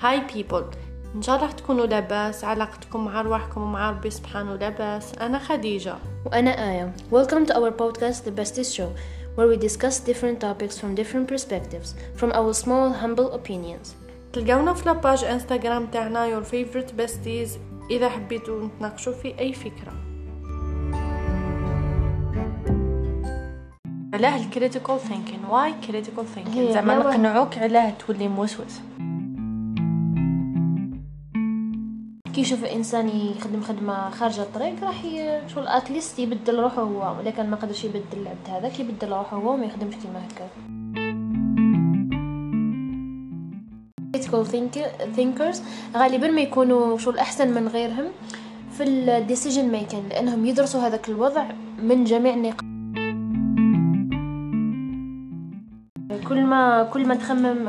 Hi people إن شاء الله تكونوا لاباس علاقتكم مع أرواحكم ومع ربي سبحانه لاباس. أنا خديجة. وأنا آية. Welcome to our podcast, The Bestest Show, where we discuss different topics from different perspectives, from our small, humble opinions. تلقونا في la page Instagram تاعنا your favorite besties إذا حبيتوا نتناقشوا في أي فكرة. علاه ال critical thinking why critical thinking زعما نقنعوك علاه تولي موسوس. كي يشوف الإنسان يخدم خدمة خارجة الطريق راح. شغل at least يبدل روحه هو كان ما قدرش يبدل العبد هذاك يبدل روحه هو وما يخدمش كيما هكا critical thinker- thinkers غالبا ما يكونوا شغل أحسن من غيرهم في ال decision making لأنهم يدرسوا هذاك الوضع من جميع النقاط كل ما كل ما تخمم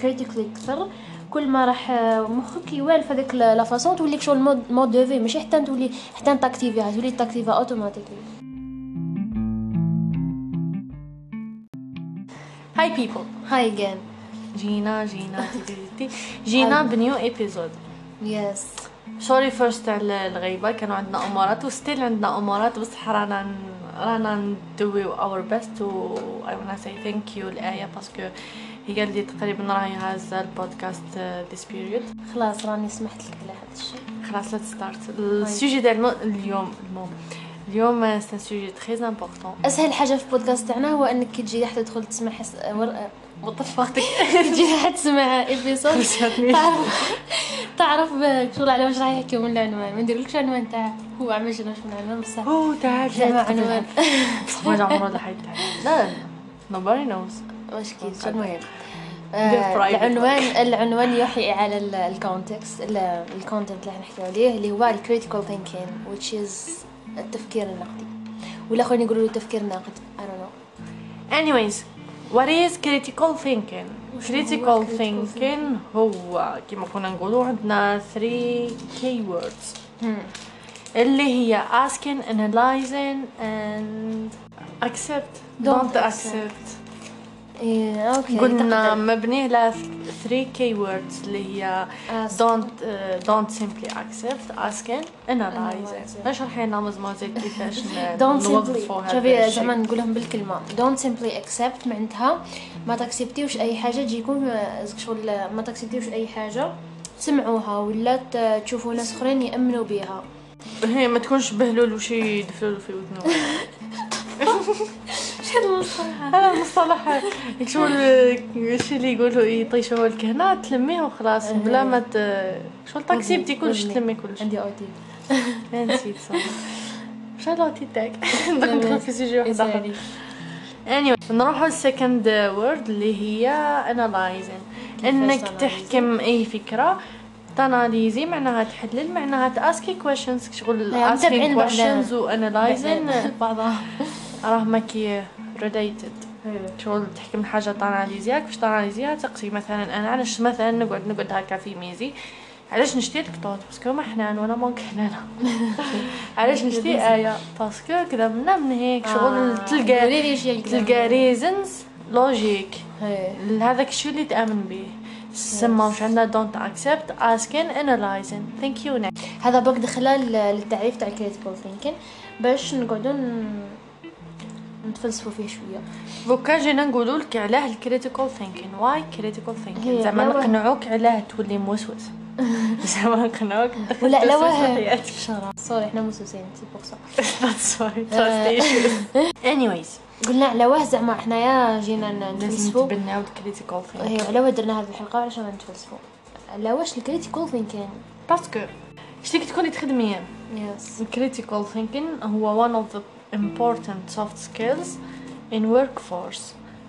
كريتيكلي أكثر كل ما راح مخك يوالف هذاك لا فاصون توليك شغل مود مود دو في ماشي حتى تولي حتى تاكتيفيها تولي تاكتيفها اوتوماتيكلي هاي بيبل هاي جان جينا جينا جينا بنيو ايبيزود يس سوري فيرست على الغيبة كانوا عندنا أمارات وستيل عندنا أمارات بصح رانا رانا ندوي اور بيست و I wanna say thank you لآية باسكو هي قال لي تقريبا راهي هازة البودكاست this period. خلاص راني سمحت لك على هذا الشيء. خلاص let's start. السوجي الم- اليوم المهم. اليوم un sujet très important. أسهل حاجة في البودكاست تاعنا هو إنك كي تجي تحت تدخل تسمع حس... ور... وطفختك تجي تحت تسمع episode تعرف تعرف شغل على واش راح يحكيو من العنوان. ما نديرلكش عنوان تاع هو عمل شنو من العنوان بصح. أوه تعال جمع عنوان بصح ما عمره لا لا لا. Nobody knows. مشكل شو المهم آه، العنوان العنوان يوحي على ال context ال content اللي نحكي عليه اللي هو ال critical thinking which is التفكير النقدي. والاخرين يقولوا له تفكير ناقد I don't know. Anyways what is critical thinking? critical thinking هو كما كنا نقولوا عندنا 3 keywords. اللي هي asking analyzing and accept. Don't don't, accept. accept. أوكي قلنا. مبني على 3 keywords اللي هي don't simply accept asking analyzing Analyzing. نشرح لنا مزمازل كيفاش نوظفوا هذا شوفي الشيء. زعما نقولهم بالكلمة don't simply accept معناتها ما تاكسبتيوش أي حاجة تجيكم آه، شغل ما تاكسبتيوش أي حاجة تسمعوها ولا تشوفوا ناس أخرين يأمنوا بها هي ما تكونش بهلول وشي يدفلوا في ودنه هذا المصطلح. شغل الشيء اللي يقولوا يطيشوا الكهنة؟ تلميه وخلاص بلا ما ت... شغل تاكسيبتي كلش. تلمي كلش. عندي أوتي. نسيت صح. مش هذا تاعك ندخل في سيجي واحد آخر. anyway نروحوا السكند وورد اللي هي analyzing. إنك؟ تحكم أي فكرة. تاناليزي معناها تحلل معناها تاسكي كويشنز شغل هي متابعين asking بعضنا. questions و analyzing. بعضها. راه ريليتد شغل تحكم حاجة تاناليزيها كيفاش تاناليزيها تقصي مثلا أنا علاش مثلا نقعد نقعد هكا في ميزي؟ علاش نشتي الكطوط parce que ما حنان وأنا مونك حنانه علاش نشتي؟ آية parce que كذا منا من هيك شغل آه. تلقى لي شي تلقى reasons logic هي. هذاك الشيء اللي تأمن به؟ سما واش عندنا don't accept asking analyzing thank you هذا برك دخلنا لل- للتعريف تاع ال critical thinking. باش نقعدوا ن- نتفلسفوا فيه شوية. دوكا جينا نقولوا لك علاه ال critical thinking why critical thinking زعما نقنعوك علاه تولي موسوس. زعما نقنعوك. ولا في واه. Sorry إحنا موسوسين c'est pour ça trust issues. anyways. قلنا على واه زعما حنايا جينا نتفلسفوا. نتبناو ال critical thinking على واه درنا هذه الحلقة علاش نتفلسفوا. على واش ال critical thinking parce que شتيك تكوني تخدمي yes critical thinking هو one of the important soft skills in workforce.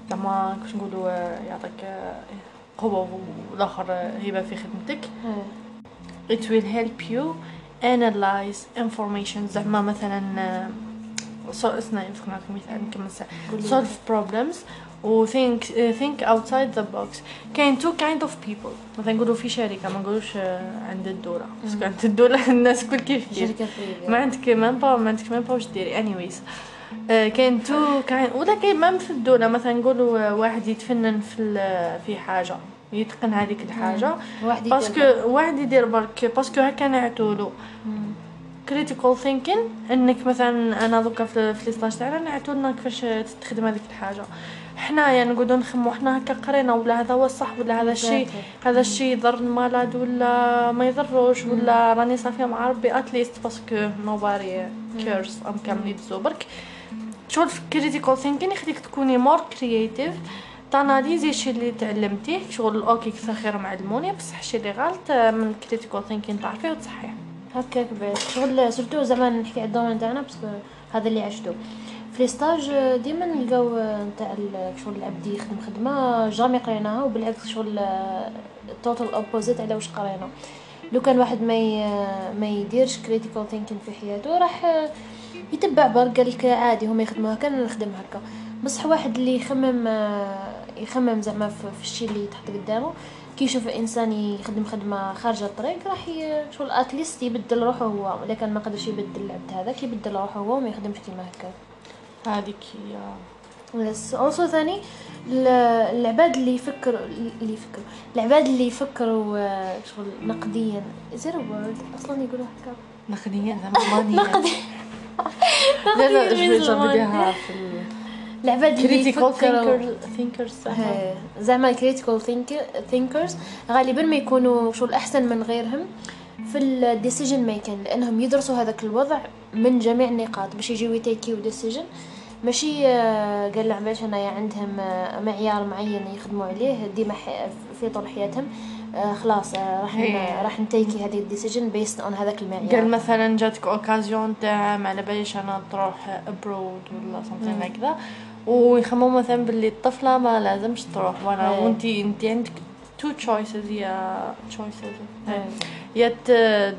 زعما كيفاش نقولوا يعطيك قوة والآخر آه، هبة في خدمتك. it will help you analyze information. زعما مثلا آه، اسمع نعطيك مثال نكمل solve problems و think uh, think outside the box. كاين two kind of people. مثلا نقولوا في شركة ما نقولوش عند الدولة بس عند الدولة الناس كل كيف كيف شركه ما عندك مام با ما عندك مام با واش ديري anyways كاين تو كاين ولا كاين مام في الدولة مثلا نقولوا واحد يتفنن في في حاجة يتقن هذيك الحاجة باسكو واحد يدير برك باسكو هكا نعتولو. كريتيكال ثينكين انك مثلا أنا دوكا في لي ستاج تاعنا نعتو لنا كيفاش تستخدم هذيك الحاجة حنايا نقعدو نخمو حنا هكا قرينا ولا هذا هو الصح ولا هذا الشيء. هذا الشيء يضر المرض ولا ما يضروش ولا راني صافية مع ربي اتليست باسكو نوباري cares أم كامل يدزو برك شغل critical thinking يخليك تكوني more creative تاناليزي الشيء اللي تعلمتيه شغل أوكي كثر خير معلموني بصح الشيء اللي غلط من critical thinking تعرفيه وتصحيه. هكاك بعد شغل surtout زعما نحكي على ال domaine تاعنا parce que هذا اللي عشتو. في les stages ديما نلقاو نتاع ال- شغل العبد يخدم خدمة jamais قريناها وبالعكس شغل total opposite على واش قرينا. لو كان واحد ما ما يديرش critical thinking في حياته راح يتبع برك قال لك عادي هما يخدموا هكا أنا نخدم هكا. بصح واحد اللي يخمم يخمم زعما في الشيء اللي تحت قدامه كي يشوف إنسان يخدم خدمة خارجة الطريق راح شغل at least يبدل روحه هو كان ما قدرش يبدل العبد هذاك يبدل روحه هو وما يخدمش كيما هكا. هذيك هي. but also ثاني ال- العباد اللي يفكروا اللي يفكروا العباد اللي يفكروا آه، شغل نقديا. is it a word أصلا يقولوا هكا نقديا زعما مانيا نقدي لا لا نقدياً زمان. بديها في العباد اللي يفكروا thinkers زعما ال critical thinkers غالبا ما يكونوا شغل أحسن من غيرهم. في ال decision making لأنهم يدرسوا هذاك الوضع من جميع النقاط. باش يجيو يتيكيو decision ماشي آه، قال لهم باش انايا عندهم آه، معيار معين يخدموا عليه ديما في طول حياتهم. آه، خلاص آه، راح إيه. راح نتيكي هذه ال decision based on هذاك المعيار. قال مثلا جاتك occasion تاع ما على باليش أنا تروح abroad ولا something like that. ويخمموا مثلا باللي الطفلة ما لازمش تروح. وأنا إيه. وأنتي أنتي عندك two choices يا choices إيه. يا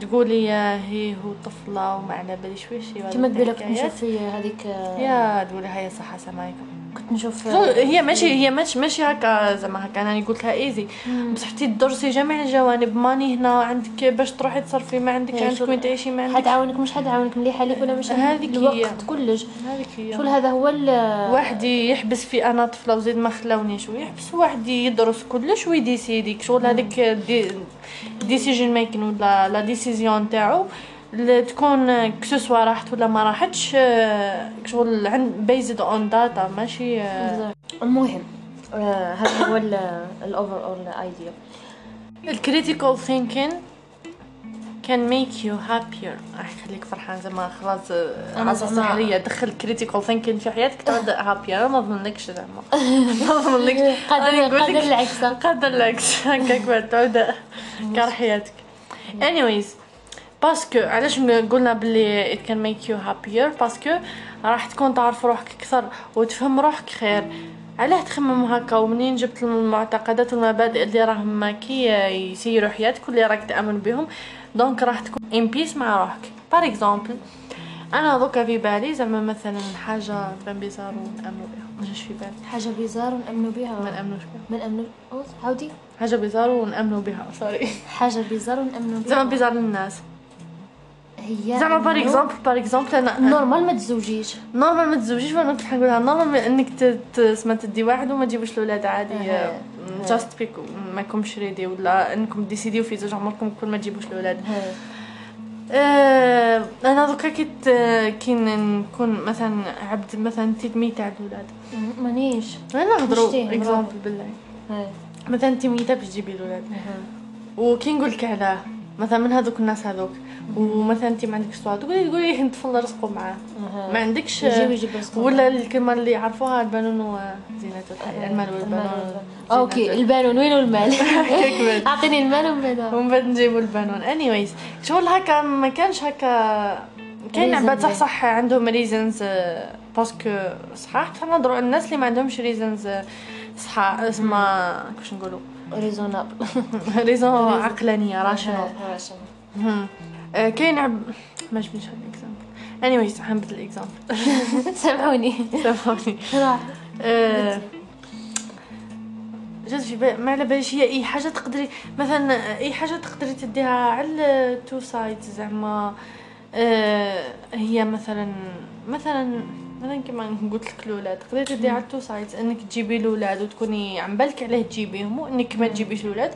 تقولي يا هي هو طفلة وما على باليش ويش هي كما تقول لك. نشوف في هذيك يا تقولي هيا صح السلام عليكم كنت نشوف شو- هي ماشي هي ماشي ماشي هكا زعما هكا. أنا قلتها easy. بصح تدرسي جميع الجوانب. ماني هنا عندك باش تروحي تصرفي ما عندك عندك وين تعيشي ما عندك. حتعاونك مش حتعاونك مليحه لك ولا مش هذيك. الوقت كلش. هذيك هي. شغل هذا هو واحد يحبس في أنا طفلة وزيد ما خلاونيش ويحبس واحد يدرس كلش ويديسيدي شغل هذيك decision making ولا لا décision تاعو. تكون كسوسوا راحت ولا ما راحتش آه، شغل عند based on data ماشي آه، المهم آه، هذا هو ال overall idea ال critical thinking can make you happier راح يخليك فرحان زعما خلاص عصا سحريه دخل critical thinking في حياتك تعود happier أنا ما أظنكش زعما ما نقول لك- قادر العكس. قادر العكس. هكاك تعود كاره حياتك. Anyways parce que علاش قلنا باللي it can make you happier? parce que راح تكون تعرف روحك أكثر وتفهم روحك خير. علاه تخمم هكا؟ ومنين جبت المعتقدات والمبادئ اللي راهم كي يسيروا حياتك واللي راك تأمن بهم؟ donc راح تكون in peace مع روحك. par exemple أنا دوكا في بالي زعما مثلا حاجة تبان bizarre ونأمنوا بها. ما جاش في بالي. حاجة bizarre ونأمنوا بها؟ ما نأمنوش بها. من امنوا أوه، عاودي حاجة bizarre ونأمنوا بها. sorry حاجة bizarre ونأمنوا بها؟ زعما bizarre للناس هي زعما par exemple par exemple أنا normal ما تزوجيش. normal ما تزوجيش وأنا كنت حنقولها normal إنك ت- ت- اسمها تدي واحد وما تجيبوش الأولاد عادي. just because ما كومش ready ولا إنكم ديسيديو في زوج عمركم كل ما تجيبوش الأولاد. آه أنا دوكا كنت كي نكون مثلا عبد مثلا تدمي تاع الاولاد مانيش. أنا نهضروا اكزومبل بالله. مثلا ميته باش تجيبي الأولاد. وكي نقول لك علاه مثلا من هذوك الناس هذوك. ومثلا أنت ما عندكش سؤال تقولي تقولي نتفضل رزقوا معاه. ما عندكش. ولا الكلمة اللي يعرفوها البنون وزينة الحياة المال والبنون. أوكي زينة البالون وين المال. أعطيني المال ومن بعد ومن بعد نجيبوا البنون. Anyways شغل هكا ما كانش هكا كاين عباد صح. صح عندهم reasons parce que صحاح تنهضروا على الناس اللي ما عندهمش reasons صحاح اسمها كيفاش نقولوا reasonable reason عقلانية rational. rational مهم. آه، كاين عب ما جبتش هاد ال example. Anyways حنبدل ال example. سامحوني. سامحوني. آه، جات في بالي ما على باليش هي أي حاجة تقدري مثلا أي حاجة تقدري تديها على two sides زعما. آه، هي مثلا مثلا أنا كيما قلت لك الأولاد تقدري تدي على two sides إنك تجيبي الأولاد وتكوني عم بالك عليه تجيبيهم وإنك ما تجيبيش الأولاد.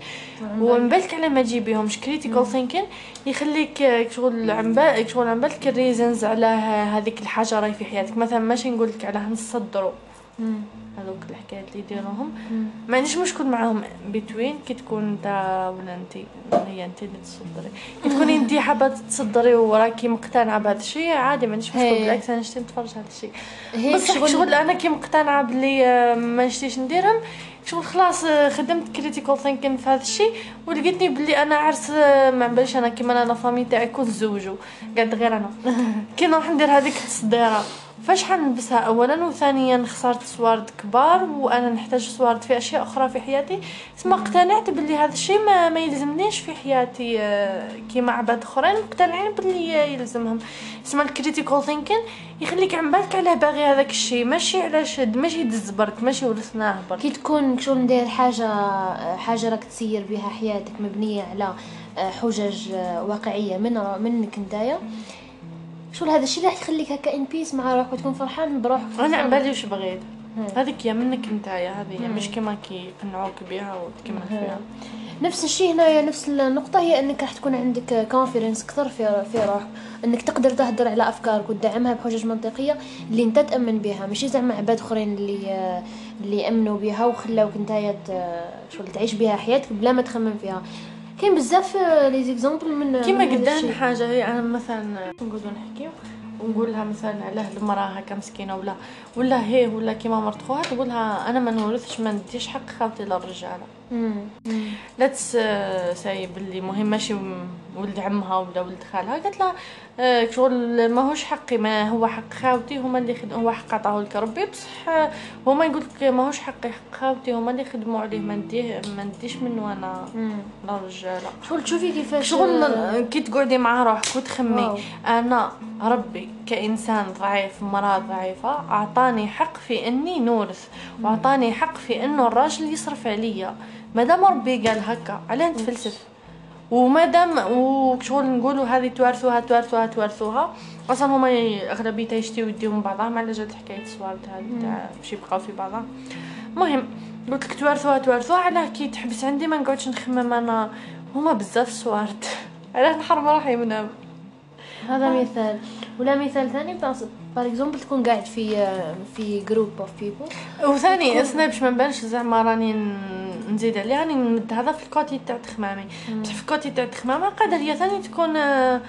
وعم بالك عليه ما تجيبيهمش. critical thinking يخليك آه، شغل عم بالك شغل عم بالك ال reasons على هذيك الحاجة راهي في حياتك. مثلا ماشي نقول لك على نصدروا. هذوك الحكايات اللي يديروهم. ما عنديش مشكل معاهم بتوين كي تكون انت ولا انت هي انت اللي تصدري. كي تكوني انت حابة تصدري وراكي مقتنعة بهذا الشيء عادي ما عنديش مشكل. بالعكس أنا نشتي نتفرج هذا الشيء. بصح شغل, شغل أنا كي مقتنعة بلي آه، ما نشتيش نديرهم شغل خلاص آه، خدمت critical thinking في هذا الشيء ولقيتني بلي أنا عرس آه، ما باليش أنا كيما أنا famille تاعي كل زوجو. قاعد غير أنا. كي نروح ندير هذيك التصديرة. فاش حنلبسها اولا وثانيا خسرت صوارد كبار وأنا نحتاج صوارد في أشياء أخرى في حياتي. ثم اقتنعت باللي هذا الشيء ما, ما يلزمنيش في حياتي آه، كيما عباد أخرين مقتنعين باللي يلزمهم. اسمها ال critical thinking يخليك عم بالك عليه باغي هذاك الشيء. ماشي على شد ماشي يدز برك ماشي ورثناه برك كي تكون شغل ندير حاجة حاجة راك تسير بها حياتك مبنية على آه، حجج آه، واقعية من منك نتايا شغل هذا الشيء راح يخليك هكا in peace مع روحك وتكون فرحان بروحك أنا عم بالي وش بغيت. هذيك يا منك نتايا هذه مم. مش كيما كي يقنعوك بها وتكمل فيها. نفس الشيء هنا نفس النقطة هي إنك راح تكون عندك confidence أكثر في في روحك. إنك تقدر تهدر على أفكارك وتدعمها بحجج منطقية اللي أنت تأمن بها ماشي زعما عباد آخرين اللي اللي امنوا بها وخلاوك نتايا ت- شغل تعيش بها حياتك بلا ما تخمم فيها. كاين بزاف les exemples من كيما من هذا قدام. حاجة هي أنا مثلا نقعدوا نحكيو ونقول لها مثلا علاه المرأة هكا مسكينة ولا ولا هي ولا كيما مرت خوها تقول لها أنا ما نورثش ما نديش حق خاوتي للرجاله. لا تس ساي باللي مهم ماشي ولد عمها ولا ولد خالها قالت لها آه، شغل ماهوش حقي ما هو حق خاوتي هما اللي خد هو حق عطاه لك. ربي بصح آه، هما يقول لك ماهوش حقي حق خاوتي هما اللي خدموا عليه. ما نديه ما نديش منه أنا مم. للرجاله شغل تشوفي كيفاش شغل كي تقعدي مع روحك وتخمي. واو. أنا ربي كإنسان ضعيف مرأة ضعيفة أعطاني حق في إني نورث وأعطاني حق في إنه الراجل يصرف عليا. مادام ربي قال هكا علاه نتفلسف ومادام وشغل نقولوا هذه توارثوها توارثوها توارثوها أصلا هما اغلبيتها يشتيو يديو من بعضهم على جات حكاية الصوالد هذه تاع باش يبقاو في بعضها. المهم قلت لك توارثوها توارثوها علاه كي تحبس عندي ما نقعدش نخمم أنا هما بزاف صوارد. علاه نحرم روحي منهم هذا مثال. ولا مثال ثاني par exemple تكون قاعد في في group of people وثاني باش ما نبانش زعما راني نزيد عليه راني نمد هذا في ال côté تاع تخمامي. بصح في ال côté تاع تخمامه قادر هي ثاني تكون آه،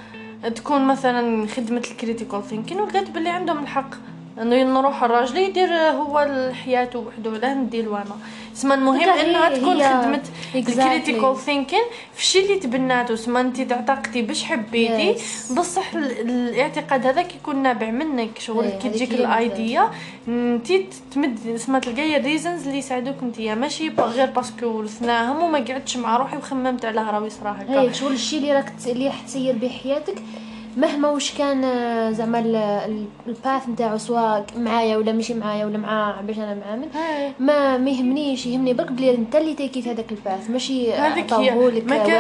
تكون مثلا خدمة ال critical thinking ولقيت بلي عندهم الحق. انه نروح الراجل يدير هو حياته وحده ولا ندير أنا سما المهم هي- إنها تكون exactly. الكريتيكال ثينكين في الشيء اللي تبناته. سما انت تعتقدي باش حبيتي Yes. بصح ال- الاعتقاد هذاك يكون نابع منك. شغل إيه، كي تجيك الايديا انت تمد اسمها تلقاي الريزنز اللي يساعدوك انت. ماشي غير باسكو ورثناهم وما قعدتش مع روحي وخممت على راوي صرا هكا هي شغل الشيء اللي راك اللي راح تسير به حياتك مهما وش كان آه، زعما ال- ال- الباث نتاعو سواء معايا ولا ماشي معايا ولا مع باش أنا معامل. ما ما يهمنيش يهمني برك بلي أنت اللي تيكيت هذاك ال path ماشي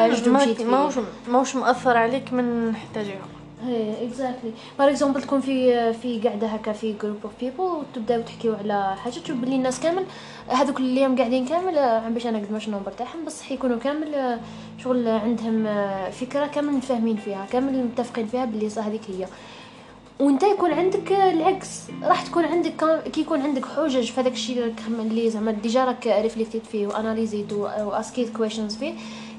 واجد ومشيت ما فيه. ماهوش ماهوش مأثر عليك من حتى إيه exactly par exemple تكون في في قاعدة هكا في group of people وتبداو تحكيو على حاجة تشوف بلي الناس كامل هذوك اليوم قاعدين كامل آه، عم باش أنا قد ماش ال number تاعهم بصح يكونوا كامل آه، شغل عندهم آه، فكرة كامل متفاهمين فيها كامل متفقين فيها بلي صح هذيك هي. وأنت يكون عندك آه، العكس راح تكون عندك كي يكون عندك حجج في هذاك الشيء اللي زعما déjà راك reflectit فيه و analysit و askit questions فيه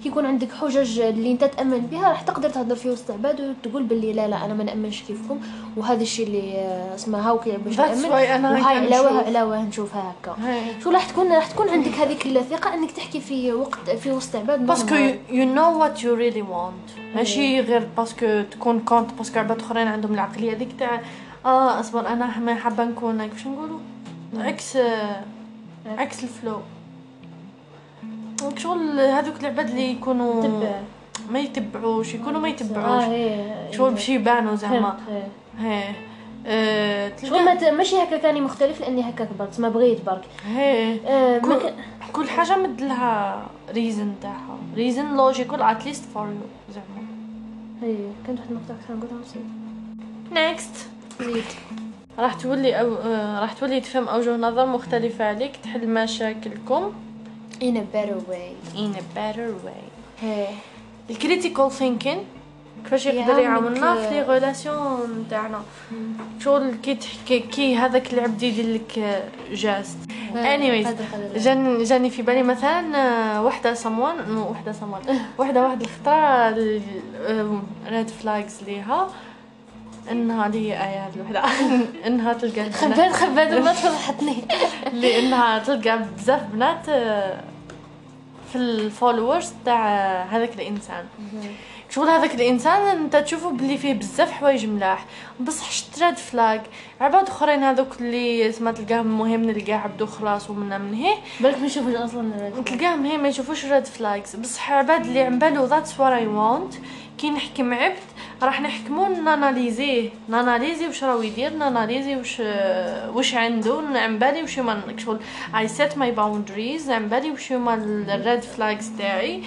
كي يكون عندك حجج اللي انت تأمن بها راح تقدر تهضر فيه وسط عباد وتقول باللي لا لا أنا ما نأمنش كيفكم. وهذا الشيء اللي آه، اسمه هاوكي باش نامن أنا وهاي علاوه. علاوه نشوفها هكا. شو راح تكون راح تكون عندك هذيك الثقة إنك تحكي في وقت في وسط عباد parce que. You know what you really want ماشي غير parce que تكون contre parce que عباد أخرين عندهم العقلية هذيك تاع آه أصبر أنا ما حابة نكون كيفاش نقولوا؟ عكس عكس ال flow. شغل هذوك العباد اللي يكونوا تبع ما يتبعوش يكونوا ما يتبعوش. هي شغل باش يبانوا زعما. هي. هي آه، شغل ماشي هكا كاني مختلف لأني هكا كبرت ما بغيت برك. هي آه، كل, حاجة مد لها reason تاعها. Reason logical at least for you زعما. هي كانت واحد النقطه كنت نقولها نسيت next زيد راح تولي أو... آه، راح تولي تفهم أوجه نظر مختلفة عليك تحل مشاكلكم. In a better way. In a better way. ال critical thinking كيفاش يقدر يعاوننا في les آه، relations تاعنا شغل كي تحكي كي هذاك العبد يدير لك geste. Anyways قدر قدر. جان جاني في بالي مثلا وحدة صموان وحدة صموان وحدة واحد الخطره ريد فلاجز ليها. انها لي هاد الوحدة. إنها تلقى خبات خبات ما تفضحتني لأنها تلقى بزاف بنات آه، في الفولورز تاع هذاك الإنسان. شغل هذاك الإنسان أنت تشوفه بلي فيه بزاف حوايج ملاح. بصح شتراد فلاج عباد أخرين هذوك اللي سما تلقاهم مهم نلقاه عبدو خلاص ومنا من هيه بالك ما نشوفوش أصلا تلقاهم هي ما يشوفوش ريد فلاجز بصح عباد اللي عم بالو ذاتس وات اي وونت كي نحكم عبد راح نحكمو n'analysيه n'analysي واش راهو يدير n'analysي واش واش عنده عم بالي واش هما شغل I set my boundaries عم بالي واش هما ال red flags تاعي.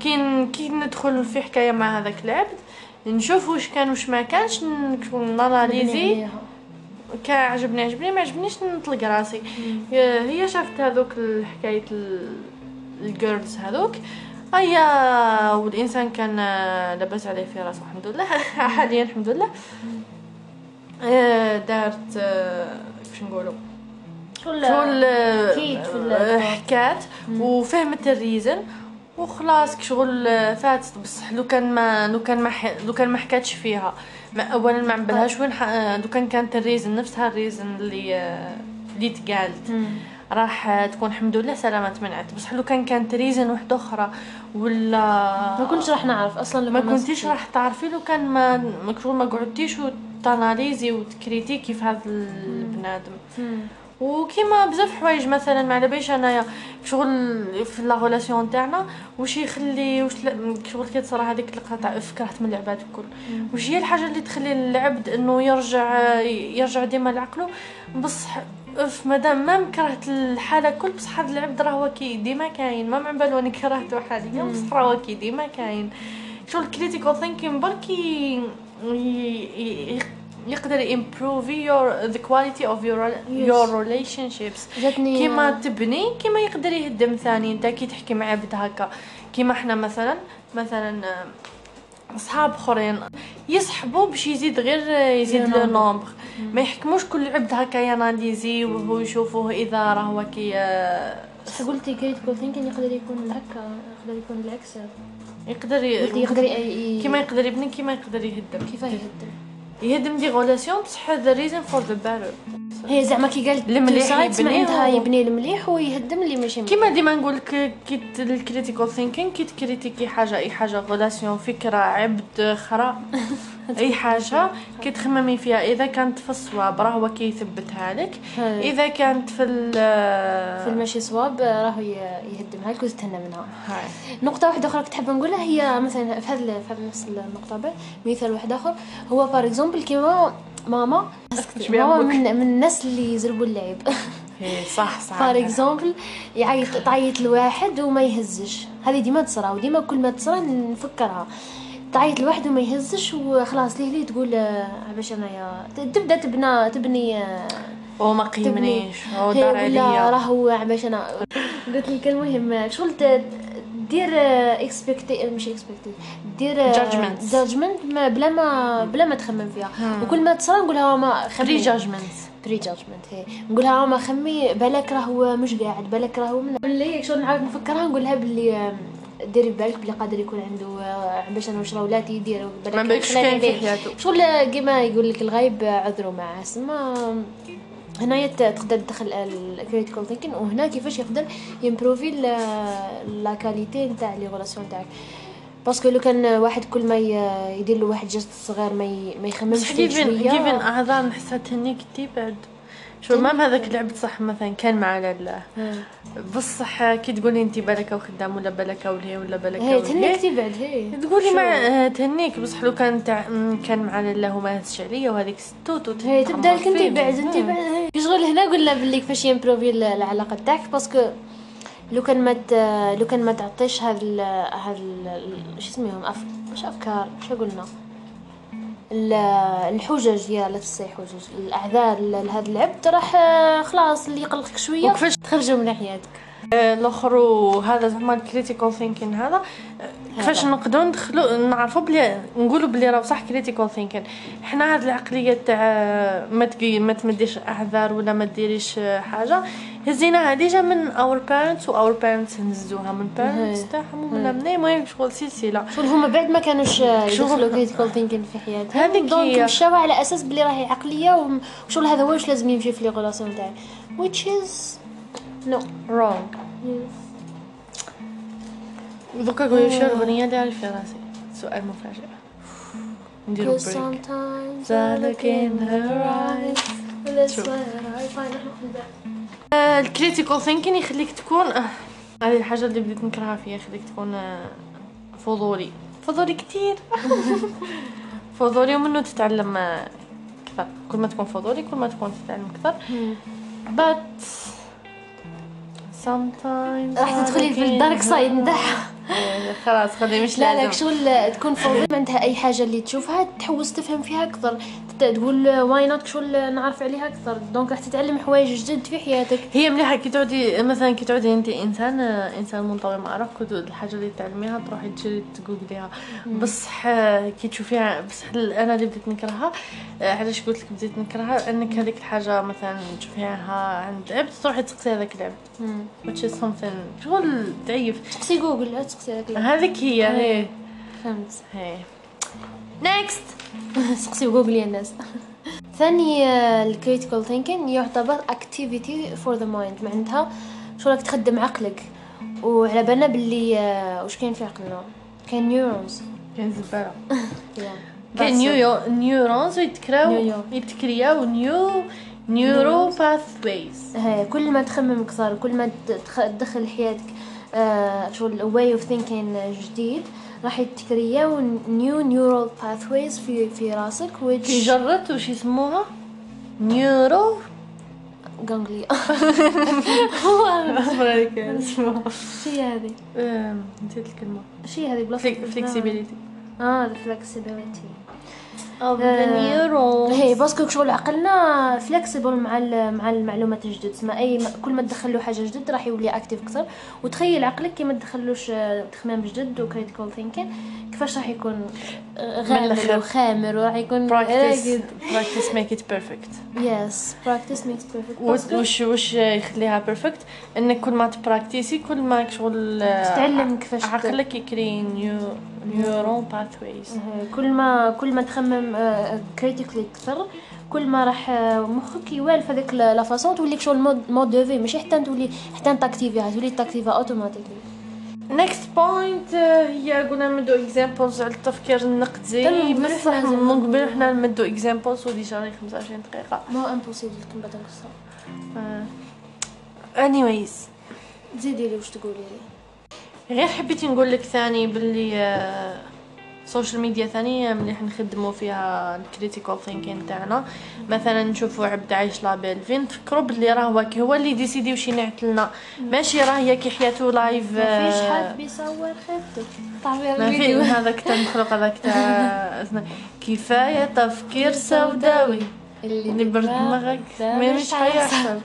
كي كي ندخل في حكاية مع هذاك العبد نشوف واش كان واش ما كانش n'analysي كان عجبني عجبني ما عجبنيش نطلق راسي. هي شافت هذوك الحكاية ال girls هذوك. هيا والإنسان كان آه، لاباس عليه في راسه الحمد لله. حاليا الحمد لله. آه، دارت كيفاش نقولوا؟ شغل آه، ال- آه، حكات وفهمت ال reason وخلاص شغل آه، فاتت بصح لو كان ما لو كان ما لو كان ما حكاتش فيها ما اولا ما عمبلهاش وين ح- آه، لو كان كانت ال reason نفسها ال reason اللي اللي تقالت. راح تكون الحمد لله سلامة منعت بصح لو كان كانت ريزن واحدة أخرى ولا ما كنتش راح نعرف أصلا لو ما كنتيش. راح تعرفي لو كان ما ما ما قعدتيش وتاناليزي وتكريتيكي في هذا البنادم. وكيما بزاف حوايج مثلا ما على باليش انايا شغل في لا ريلاسيون تاعنا واش يخلي واش شغل كي تصرى هذيك القطع اف كرهت من العباد الكل. واش هي الحاجة اللي تخلي العبد إنه يرجع يرجع ديما لعقله؟ بصح اف مادام ما كرهت الحالة كل بصح هذا العبد راه هو كي ديما كاين. ما مع بالو أني كرهته حاليا بصح راه هو كي ديما كاين. شغل critical thinking بركي يقدر your the quality of your your relationships. جاتني كيما تبني كيما يقدر يهدم ثاني. أنت كي تحكي مع عبد هكا. كيما إحنا مثلا مثلا آه، اصحاب اخرين يسحبوا باش يزيد غير يزيد لو nombre. نومبر ما يحكموش كل عبد هكا يناليزي وهو يشوفوه إذا راه هو كي آه، بصح قلتي critical thinking يقدر يكون هكا يقدر يكون العكس يقدر. يقدر كيما يقدر يبني كيما يقدر يهدم كيف يهدم يهدم des relations بصح the reason for the better هي زعما كي قالت المليح يبني معناتها و- يبني المليح ويهدم اللي ماشي مليح. كيما ديما نقول لك كي ال critical thinking كي تكريتيكي حاجة أي حاجة relation فكرة عبد خرا. أي حاجة كي تخممي فيها. إذا كانت في الصواب راه هو كيثبتها لك. إذا كانت في ال في الماشي صواب راهو ي- يهدمها لك وتستنى منها. هاي. نقطة واحدة أخرى كنت حابة نقولها هي مثلا في هذا في هذا نفس النقطة بعد مثال واحد آخر. هو par exemple كيما ماما ماما؟ من, من الناس اللي يزربوا اللعب. إيه، صح صح. par exemple يعيط تعيط لواحد وما يهزش. هذه ديما تصرى وديما كل ما تصرى نفكرها. تعيط لواحد وما يهزش وخلاص ليه ليه تقول آه، باش أنايا؟ تبدأ تبنى تبني آه، هو ما تبني. قيمنيش هو دار عليا راهو باش أنا قلت لك المهم شغل دير اكسبكتي مش اكسبكتي دير Judgments. جادجمنت بلا ما بلا ما تخمم فيها. وكل ما تصرى نقولها ما بري خمي. جاجمنت بري جادجمنت هي. نقولها ما خمي بالك راهو مش قاعد بالك راهو من اللي شغل نعاود نفكرها نقولها باللي ديري بالك بلي قادر يكون عنده باش أنا واش راولاتي يدير بالك ما بالكش كاين في. حياته. شغل كيما يقول لك الغايب عذروا معاه سما هنايا تقدر تدخل ال critical thinking وهنا كيفاش يقدر يمبروفي la qualité نتاع les relations تاعك parce que لو كان واحد كل ما يدير له واحد geste صغير ما ما يخممش فيه شوية. كيفن أعذار نحسها تهنيك كتير بعد. شو même هذاك اللعب صح مثلا كان مع لاله. بصح كي تقولي انت بالك خدام ولا ولهي ولا هي تهني ولهي كتير بعد هي تقولي آه، تهنيك. بصح لو كان تاع م، كان مع لاله وما هزش عليا وهذيك ستوت هي تبدأ لك انت بعد انت بعد هي. شغل هنا قلنا باللي كيفاش يمبروفي ال- العلاقة تاعك parce que لو كان ما لو كان ما تعطيش هذا هذا شو اسميهم أف... مش أفكار؟ شو قلنا؟ الحجج يا لا تسي حجج الأعذار لهذا العبد راح خلاص اللي يقلقك شوية وكيفاش- تخرجوا من حياتك. الآخر وهذا زعما ال critical thinking هذا. كيفاش. نقدروا ندخلوا نعرفوا بلي نقولوا بلي راه صح critical thinking حنا هاد العقلية تاع ما ما تمديش اعذار ولا ما ديريش حاجة. هزيناها déjà من our parents و our parents هزوها من parents. تاعهم ومن منين المهم شغل سلسلة. شغل هما بعد ما كانوش آه، يدخلوا critical thinking في حياتهم. هذيك donc. مشاو على أساس بلي راهي عقلية وشغل هذا هو واش لازم يمشي في les relations تاعي which is no wrong yes. دوكا الاغنيه اللي في راسي سؤال مفاجئ نديرو break sometimes I look in her eyes. That's شوف. why I find it ال critical thinking يخليك تكون آه، هذه الحاجة اللي بديت نكرهها فيها يخليك تكون آه، فضولي. فضولي كتير. فضولي ومنه تتعلم آه، كثر. كل ما تكون فضولي كل ما تكون تتعلم كثر. but sometimes راح تدخلي في ال dark side نتاعها خلاص خلي مش لا لا لازم. شغل تكون فوضى عندها أي حاجة اللي تشوفها تحوس تفهم فيها أكثر. تقول why not شغل نعرف عليها أكثر. donc راح تتعلم حوايج جدد في حياتك. هي مليحة كي تعودي مثلا كي تعودي انت إنسان إنسان منطوي مع روحك الحاجة اللي تعلميها تروحي تجري تجوجليها بصح كي تشوفيها بصح أنا اللي بديت نكرهها. علاش قلت لك بديت نكرهها؟ أنك هذيك الحاجة مثلا تشوفيها عند عبد تروحي تسقسي هذاك العبد. which is something شغل تعيف تسقسي جوجل هذاك هذيك هي هي. فهمت. هي. next سقسي جوجل يا الناس. ثاني ال critical thinking يعتبر activity for the mind معناتها شغلك تخدم عقلك. وعلى بالنا باللي آه، واش كاين في عقلنا؟ كاين neurons كاين زبالة. كاين new neurons يتكراو. يتكرياو new neuro pathways هي كل ما تخمم أكثر كل ما تدخ- تدخل حياتك آه شغل way of thinking جديد. راح يتكرياو new neural pathways في في راسك which جربت وش يسموها neuro ganglia اصبر عليك اسمها شي هذه. نسيت الكلمة. شي هذه بلا flexibility آه ال flexibility هي parce que شغل عقلنا flexible مع ال- مع المعلومات الجدد. تسمى أي كل ما تدخل له حاجة جديد راح يولي active أكثر. وتخيل عقلك كي ما تدخلوش آه، تخمام جدد و critical thinking كيفاش راح يكون؟ آه، غامر. وخامر وراح يكون practice practice make it perfect. yes practice makes وش وش وش يخليها perfect إنك كل ما تبراكتيسي كل ما شغل تتعلم كيفاش عقلك يكري new neuron pathways كل ما كل ما تخمم critically أكثر. كل ما راح آه، مخك يوالف هذيك la la façon تولي شغل mode de vie ماشي حتى تولي حتى تاكتيفيها تولي تاكتيفها automatically next point هي قلنا نمدو examples على التفكير النقدي. بصح من قبل. حنا نمدو examples و déjà راهي 25 دقيقة. ما هو impossible كم بعد نقصها anyways زيدي لي واش تقولي لي؟ غير حبيت نقول لك ثاني باللي ال social media ثاني مليح نخدموا فيها ال critical thinking تاعنا. مثلا نشوفوا عبد عايش la belle vie نفكروا باللي راه هو هو اللي décidé وش ينعت لنا. ماشي راه هي كي حياته live ما فيش حد بيصور خيبتك طعمي ما في هذاك تاع المخلوق هذاك تاع اسمه كفاية تفكير سوداوي. اللي برد دماغك ما مش حيحصل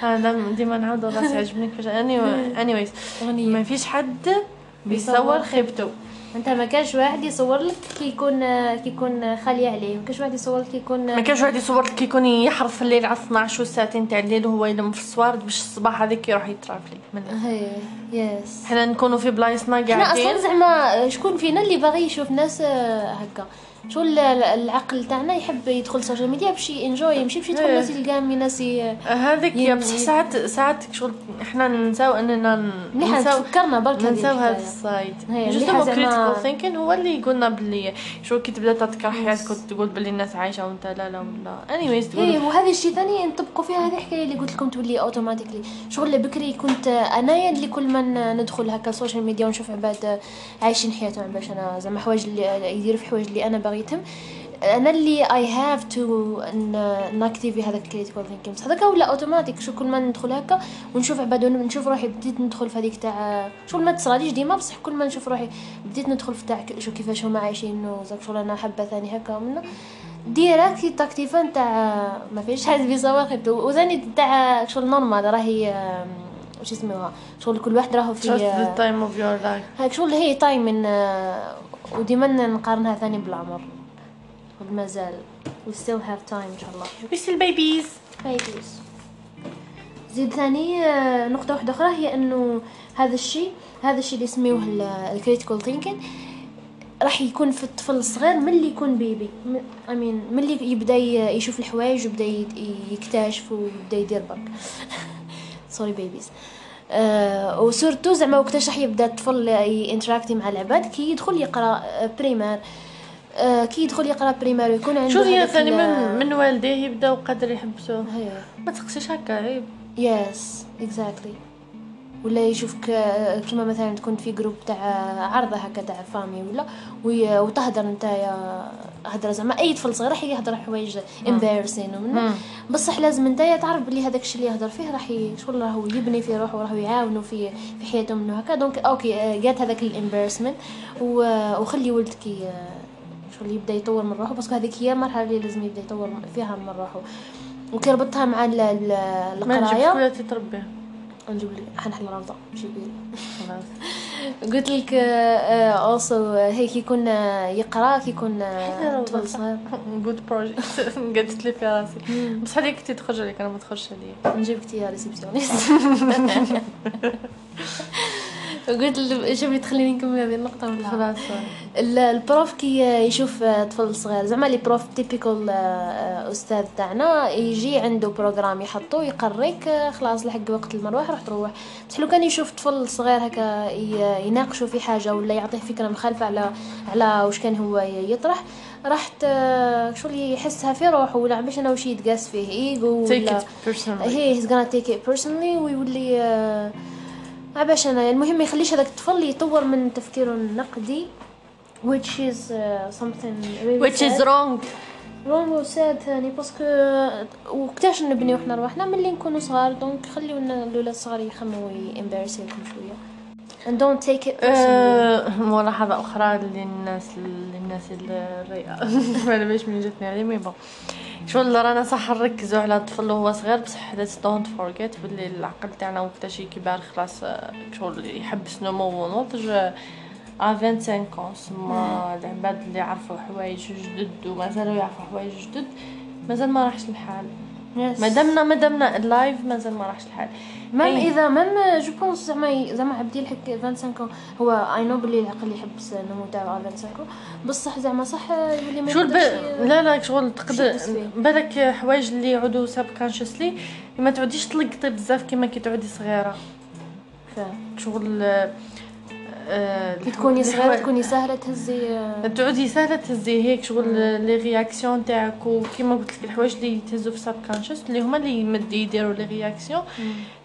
هذا ديما نعاود راسي عجبني كيفاش اني انيويز ما فيش حد بيصور خيبته انت ما كانش واحد يصور لك كي يكون كي يكون خالي عليه ما كانش واحد يصور لك كي يكون ما كانش واحد يصور لك كيكون يحرف في الليل على 12 ساعتين تاع الليل وهو يلم في الصوارد باش الصباح هذيك يروح يترافلي من هي يس حنا نكونوا في بلايصنا قاعدين. أصلا زعما شكون فينا اللي باغي يشوف ناس آه، هكا. شو ال- العقل تاعنا يحب يدخل السوشيال ميديا باش انجوي يمشي باش يدخل إيه. ناس يلقى من ناس هذيك ين- بصح ساعات ساعات شغل إحنا ننساو أننا ننساو تفكرنا برك ننساو هذا الحكاية. السايد هي زعما- كريتيكال ثينكين هو اللي يقولنا باللي شو كي تبدا تذكر حياتك وتقول باللي الناس عايشة وانت لا لا ولا انيويز إيه تقول وهذا الشيء ثاني نطبقوا فيها هذه الحكاية اللي قلت لكم تولي automatically شغل بكري كنت أنايا اللي كل ما ندخل هكا ال social media ونشوف عباد عايشين حياتهم باش أنا زعما حوايج اللي يديروا في حوايج اللي أنا باغيتهم أنا اللي I have to ناكتيفي هذاك ال critical thinking بس هذاك ولا أوتوماتيك. شو كل ما ندخل هكا ونشوف عباد نشوف روحي بديت ندخل في هذيك تاع شغل ما تصراليش ديما بصح كل ما نشوف روحي بديت ندخل في تاع شو كيفاش هما عايشين وزاك شغل أنا حابة ثاني هكا ومنا direct تاكتيفا تاع ما فيش حد بيصور وثاني تاع شغل normal راهي وش اسمها؟ شغل كل واحد راهو في time of your life. هاك شغل هي time من آه، وديما نقارنها ثاني بالعمر مازال. We still have time إن شاء الله. We still babies. Babies. زيد ثاني آه، نقطة واحدة أخرى هي إنه هذا الشيء هذا الشيء اللي يسميوه ال critical thinking راح يكون في الطفل الصغير من اللي يكون bébé même من اللي يبدأ يشوف الحوايج ويبدأ يكتشف ويبدأ يدير برك. sorry babies آه و surtout زعما وقتاش راح يبدأ الطفل ينتراكتي مع العباد كي يدخل يقرأ primaire آه كي يدخل يقرأ primaire ويكون عنده شو هي هذاك ثاني من من والديه يبداو قادر يحبسوه ما تقصيش هكا عيب yes exactly ولا يشوفك آه، كيما مثلا تكون في groupe تاع عرضة هكا تاع famille ولا وتهدر نتايا هدره زعما. أي طفل صغير راح يهدر حوايج embarrassing ومن. بصح لازم نتايا تعرف بلي هذاك الشيء اللي يهدر فيه راح شغل راهو يبني في روحه وراهو يعاونو في في حياته منه هكا. donc okay آه، جات هذاك ال embarrassment وخلي ولدك شغل يبدأ يطور من روحه. parce que هذيك هي المرحله اللي لازم يبدأ يطور فيها من روحه. وكي ربطها مع ال- ال- ما نجيب القرايه ولا تتربيه نجيب لك حنحل رمضان ماشي خلاص. قلت لك اوسو آه، يقرأ كي يكون آه، طفل صغير. جود بروجيكت قلت لي في راسي. بس هذيك كنتي تخرج عليك أنا ما تخرجش عليا نجيب لك يا ريسبسيونيست. قلت له شوفي تخليني نكمل هذه النقطة ولا؟ خلاص ال- البروف كي يشوف آه، طفل صغير زعما les profs typical أستاذ تاعنا يجي عنده programme يحطو يقريك آه، خلاص لحق وقت المروح راح تروح. بس لو كان يشوف طفل صغير هكا ي- يناقشوا في حاجة ولا يعطيه فكرة مخالفه على على واش كان هو يطرح راح ت- شغل يحسها في روحه ولا باش أنا وش يتقاس فيه ايجو ولا هي he's gonna take it personally ويولي آه، عباش أنا المهم ما يخليش هذاك الطفل يطور من تفكيره النقدي which is uh, something really which is sad. wrong. Wrong و sad ثاني parce que وقتاش نبنيو حنا رواحنا ملي نكونوا صغار donc خليونا الأولاد الصغار يخمموا يمبارسيكم شوية. And don't take it آه، ملاحظة أخرى للناس للناس الريئة. ما باليش من جاتني عليه mais bon شغل رانا صح نركزوا على الطفل وهو صغير بصح let's don't forget باللي العقل تاعنا وقتاش كبار خلاص آه، شغل يحبس نمو ونضج à 25 ans سما العباد اللي يعرفوا حوايج جدد ومازالوا يعرفوا حوايج جدد مازال ما راحش الحال Yes. مادامنا مادامنا ال life مازال ما راحش الحال même أي. إذا même je pense زعما زعما عبد يلحق 25 ans هو I know بلي العقل يحبس النمو تاعو على 25 ans بصح زعما صح يولي ما شو الب... يقدرش ي- لا لا شغل تقدر. بالك حوايج اللي يعودوا subconsciously ما تعوديش تلقطي بزاف كيما كي تعودي صغيرة فاهم. شغل كي تكوني الحوا- صغيرة تكوني سهلة تهزي آه، تعودي سهلة تهزي هيك شغل les réactions تاعك وكيما قلت لك الحوايج اللي يتهزوا في subconscious اللي هما اللي يمد يديروا les réactions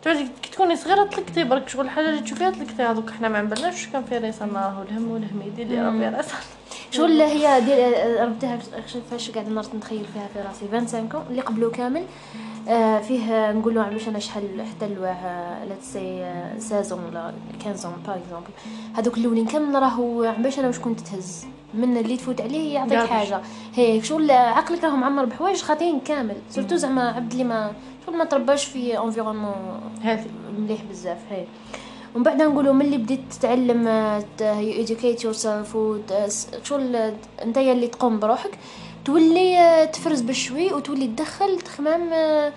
تعودي كي تكوني صغيرة تلقطي برك شغل الحاجة اللي تشوفيها تلقطي هذوك حنا ما عملناش واش كان في راسنا؟ راهو الهم والهميدي اللي راه في راسنا. شغل هي دير ربطيها فاش قاعدة نرت نتخيل فيها في راسي. 25 ans اللي قبلو كامل. آه، فيه نقولوا باش أنا شحال حتى الواح let's say 16 ولا 15 par exemple هذوك الأولين كامل راهو باش أنا واش كنت تهز؟ من اللي تفوت عليه يعطيك. حاجة. هيك شغل عقلك راهو معمر بحوايج خاطئين كامل. surtout زعما عبد اللي ما شغل ما ترباش في environnement مليح بزاف هاي ومن بعد نقولوا ملي بديت تتعلم educate yourself وشغل انت اللي تقوم بروحك. تولي تفرز بشوي وتولي تدخل تخمام آه،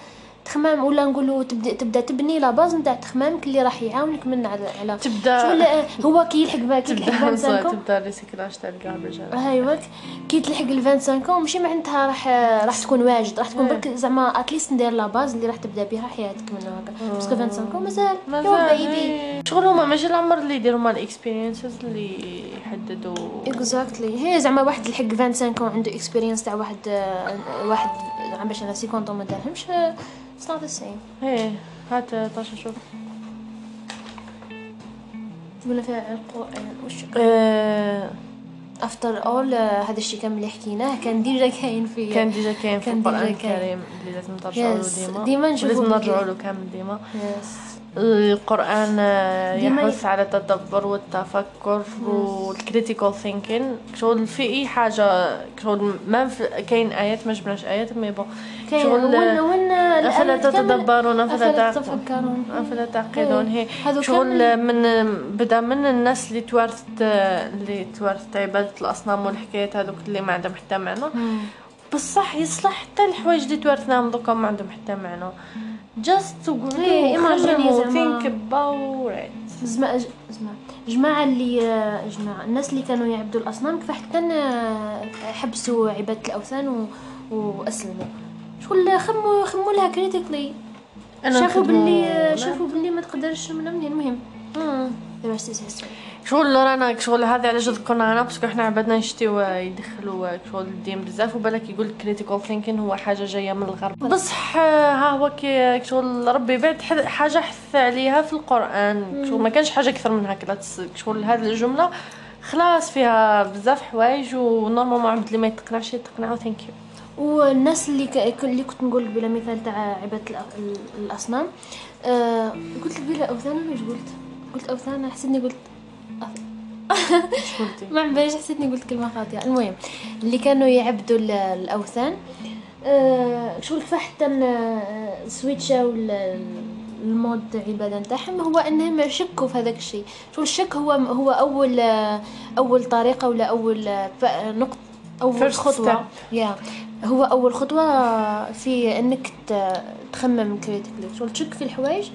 تخمام ولا نقولوا تبدا تبدأ تبني la base نتاع تخمامك اللي راح يعاونك من على على تبدا شغل هو كي يلحق بها كي تبدأ recyclage تاع ال garbage ايوا كي تلحق ال 25 ماشي معناتها راح راح تكون واجد راح تكون إيه. برك زعما at least ندير la base اللي راح تبدأ بها حياتك منه هكا parce que 25 مازال مازال bébé إيه. شغل هما ماشي العمر اللي يديروا مال ال experiences اللي يحددوا. exactly هي زعما واحد اللي حق 25 عنده experience تاع واحد واحد عم باش أنا 50 ما دارهمش it's not the same إيه هات طاشا شوف. ولا فيها القران وش؟ آه، after all هذا الشيء كامل اللي حكيناه كان déjà كاين في كان déjà كاين في القرآن. الكريم اللي لازم نرجعوا له. ديما. ديما نشوفوا فيديو. نرجعوا له كامل ديما. yes القرآن آه، يحث على التدبر والتفكر وال critical thinking شغل في اي حاجة شغل ما في كاين آيات ما جبناش آيات mais bon شغل وين أفلا تتدبرون أفلا تتفكرون أفلا تعقلون هي شغل من بدا من الناس اللي توارثت اللي توارثت عبادة الأصنام والحكايات هذوك اللي ما عندهم حتى معنى. بصح يصلح حتى الحوايج اللي توارثناهم دوكا ما عندهم حتى معنى. Just إيه، imagine زعما. think about it. زما زما جماعة اللي جماعة الناس اللي كانوا يعبدوا الأصنام كيف حتى ن- حبسوا عبادة الأوثان و... وأسلموا. شغل خموا خموا لها critically شافوا باللي شافوا باللي ما تقدرش من المهم. the rest is history شغل رانا شغل هذا على جد كنا أنا parce que إحنا عبادنا نشتيو يدخلوا شغل الدين بزاف وبالك يقول critical thinking هو حاجة جاية من الغرب. بصح ها هو كي شغل ربي بعد حاجة حث عليها في القرآن. شغل ما كانش حاجة أكثر من هكا شغل هذه الجملة خلاص فيها بزاف حوايج و normalement عبد اللي ما يتقنعش يتقنعوا thank you والناس اللي ك... اللي كنت نقول بلا مثال تاع عبادة الأ- ال- الأصنام آه قلت بلا أوثان ولا قلت؟ قلت أوثان حسيتني قلت ما باليش حسيتني قلت كلمة خاطئة. المهم اللي كانوا يعبدوا ال- الأوثان آه شو كيف حتى ن- switch او ال- ال mode تاع العبادة نتاعهم؟ هو إنهم شكوا في هذاك الشيء. شو الشك؟ هو هو أول أول طريقة ولا أول ف- نقطة أول خطوة؟ يا هو أول خطوة في إنك تخمم critically شو تشك في الحوايج؟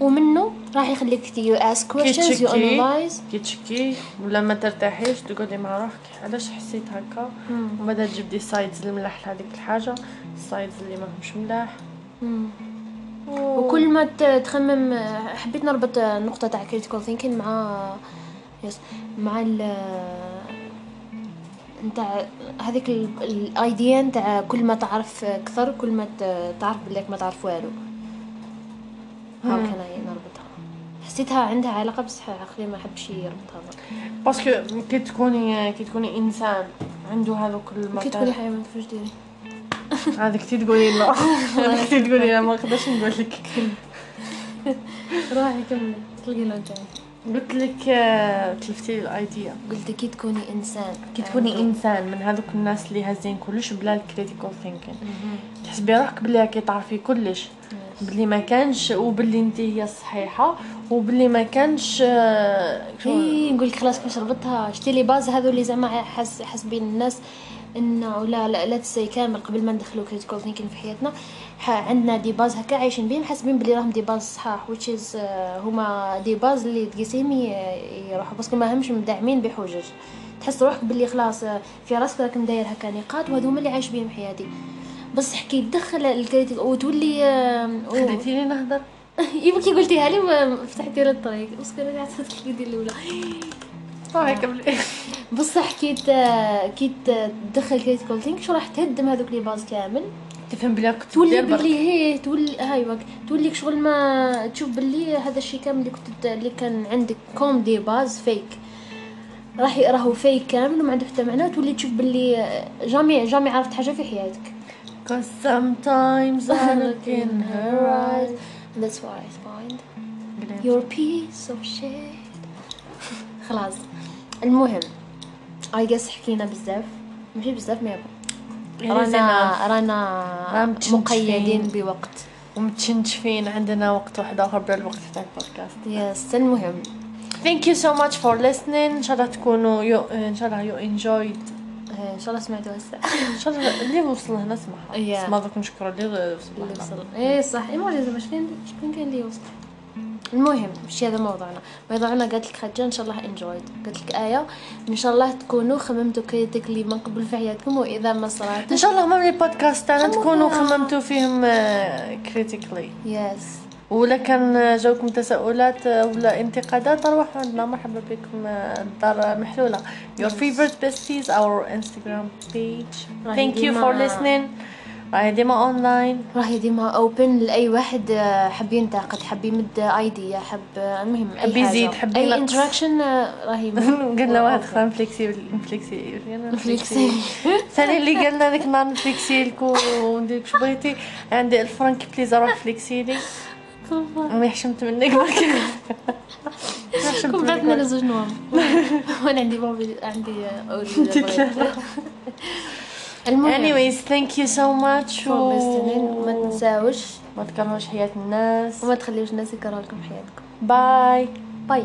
ومنه راح يخليك you ask questions you تشكي analyze كي تشكي ولا ما ترتاحيش تقولي مع روحك. علاش حسيت هكا؟ وبدا تجيب the sides الملاح لهذيك الحاجة ال sides اللي ماهمش ملاح. وكل ما تخمم حبيت نربط النقطة تاع critical thinking مع yes مع ال نتاع هذيك ال idea نتاع كل ما تعرف أكثر كل ما تعرف بليك ما تعرف والو. هاو كان نربطها حسيتها عندها علاقة بس عقلي ما حبش يربطها parce que كي تكوني كي تكوني إنسان عنده هذوك كي تقولي المكان حيوان كيفاش ديري. هذيك تي تقولي لا. هذيك تي تقولي لا ما نقدرش نقول لك. روحي كملي. تلقي تاني. قلت لك آه، تلفتي ال idea. قلت كي تكوني إنسان. كي تكوني إنسان من هذوك الناس اللي هازين كلش بلا ال critical thinking تحسبي روحك بلي راكي تعرفي كلش. باللي ما كانش وباللي انت هي الصحيحه وباللي ما كانش آه، إي نقول لك خلاص كيفاش ربطها شتي les bases هذو اللي زعما حس حاسبين الناس انه لا لا لا تسي كامل قبل ما ندخلوا critical في حياتنا. عندنا des bases هكا عايشين بهم حاسبين بلي راهم des bases صحاح is آه، هما des bases اللي تقيسيهم يروحوا parce que ما همش مدعمين بحجج. تحس روحك بلي خلاص آه، في راسك راك مداير هكا نقاط وهذو هما اللي عايش بهم حياتي. بس حكي تدخل وتولي آه، خليتيني نهضر يمكن قلتيها لي فتحتي لي الطريق بس كان عطيتك اليد الأولى. بلي بصح كي كي تدخل critical think شو راح تهدم هذوك les bases كامل؟ تفهم بلي كنت تولي. باللي هي تولي هاي وقت. تولي شغل ما تشوف باللي هذا الشيء كامل اللي كنت اللي كان عندك comme des bases فيك راح راهو فيك كامل وما عنده حتى معنى. وتولي تشوف باللي جامي جامي عرفت حاجة في حياتك. Cause sometimes I look in her eyes. That's what I find Your piece of shit. خلاص. المهم I guess حكينا بزاف. ماشي بزاف ما رانا رانا. مقيدين بوقت. ومتشنشفين. عندنا وقت واحد آخر بلا الوقت تاع البودكاست. يس المهم. Thank you so much for listening. إن شاء الله تكونوا. إن شاء الله you enjoyed إن شاء الله سمعتوا هسه. إن شاء الله. اللي وصل هنا سمعها Yeah. ما دوك نشكروا اللي وصل اللي إيه صح. إيه معجزه شكون شكون كان اللي وصل. المهم مش هذا موضوعنا. موضوعنا قالت لك حاجة إن شاء الله enjoyed قالت لك آية إن شاء الله تكونوا خممتوا critically من قبل في حياتكم وإذا ما صرات إن شاء الله هم البودكاست تاعنا تكونوا. خممتوا فيهم critically yes ولا كان جاوكم تساؤلات ولا انتقادات روحوا عندنا. مرحبا بكم الدار محلولة. Your favorite besties our Instagram page. thank you for listening. راهي ديما اونلاين راهي ديما open لأي واحد آه، حب ينتقد حب يمد ايديا حب آه، المهم أي حب حاجة. يزيد، حب اي. interaction راهي قلنا واحد. خام flexible فليكسي فليكسي ثاني اللي قالنا ذاك النهار نفليكسي لك وندير لك شو بغيتي. عندي الفرنك please روح فليكسي لي ما حشمت منك برك برك. لزوج نوام. وأنا عندي بابي عندي ثلاثة. المهم. Anyways thank you so much. for listening ما تنساوش. ما تكرهوش حياة الناس. وما تخليوش الناس يكرهوا لكم حياتكم. باي باي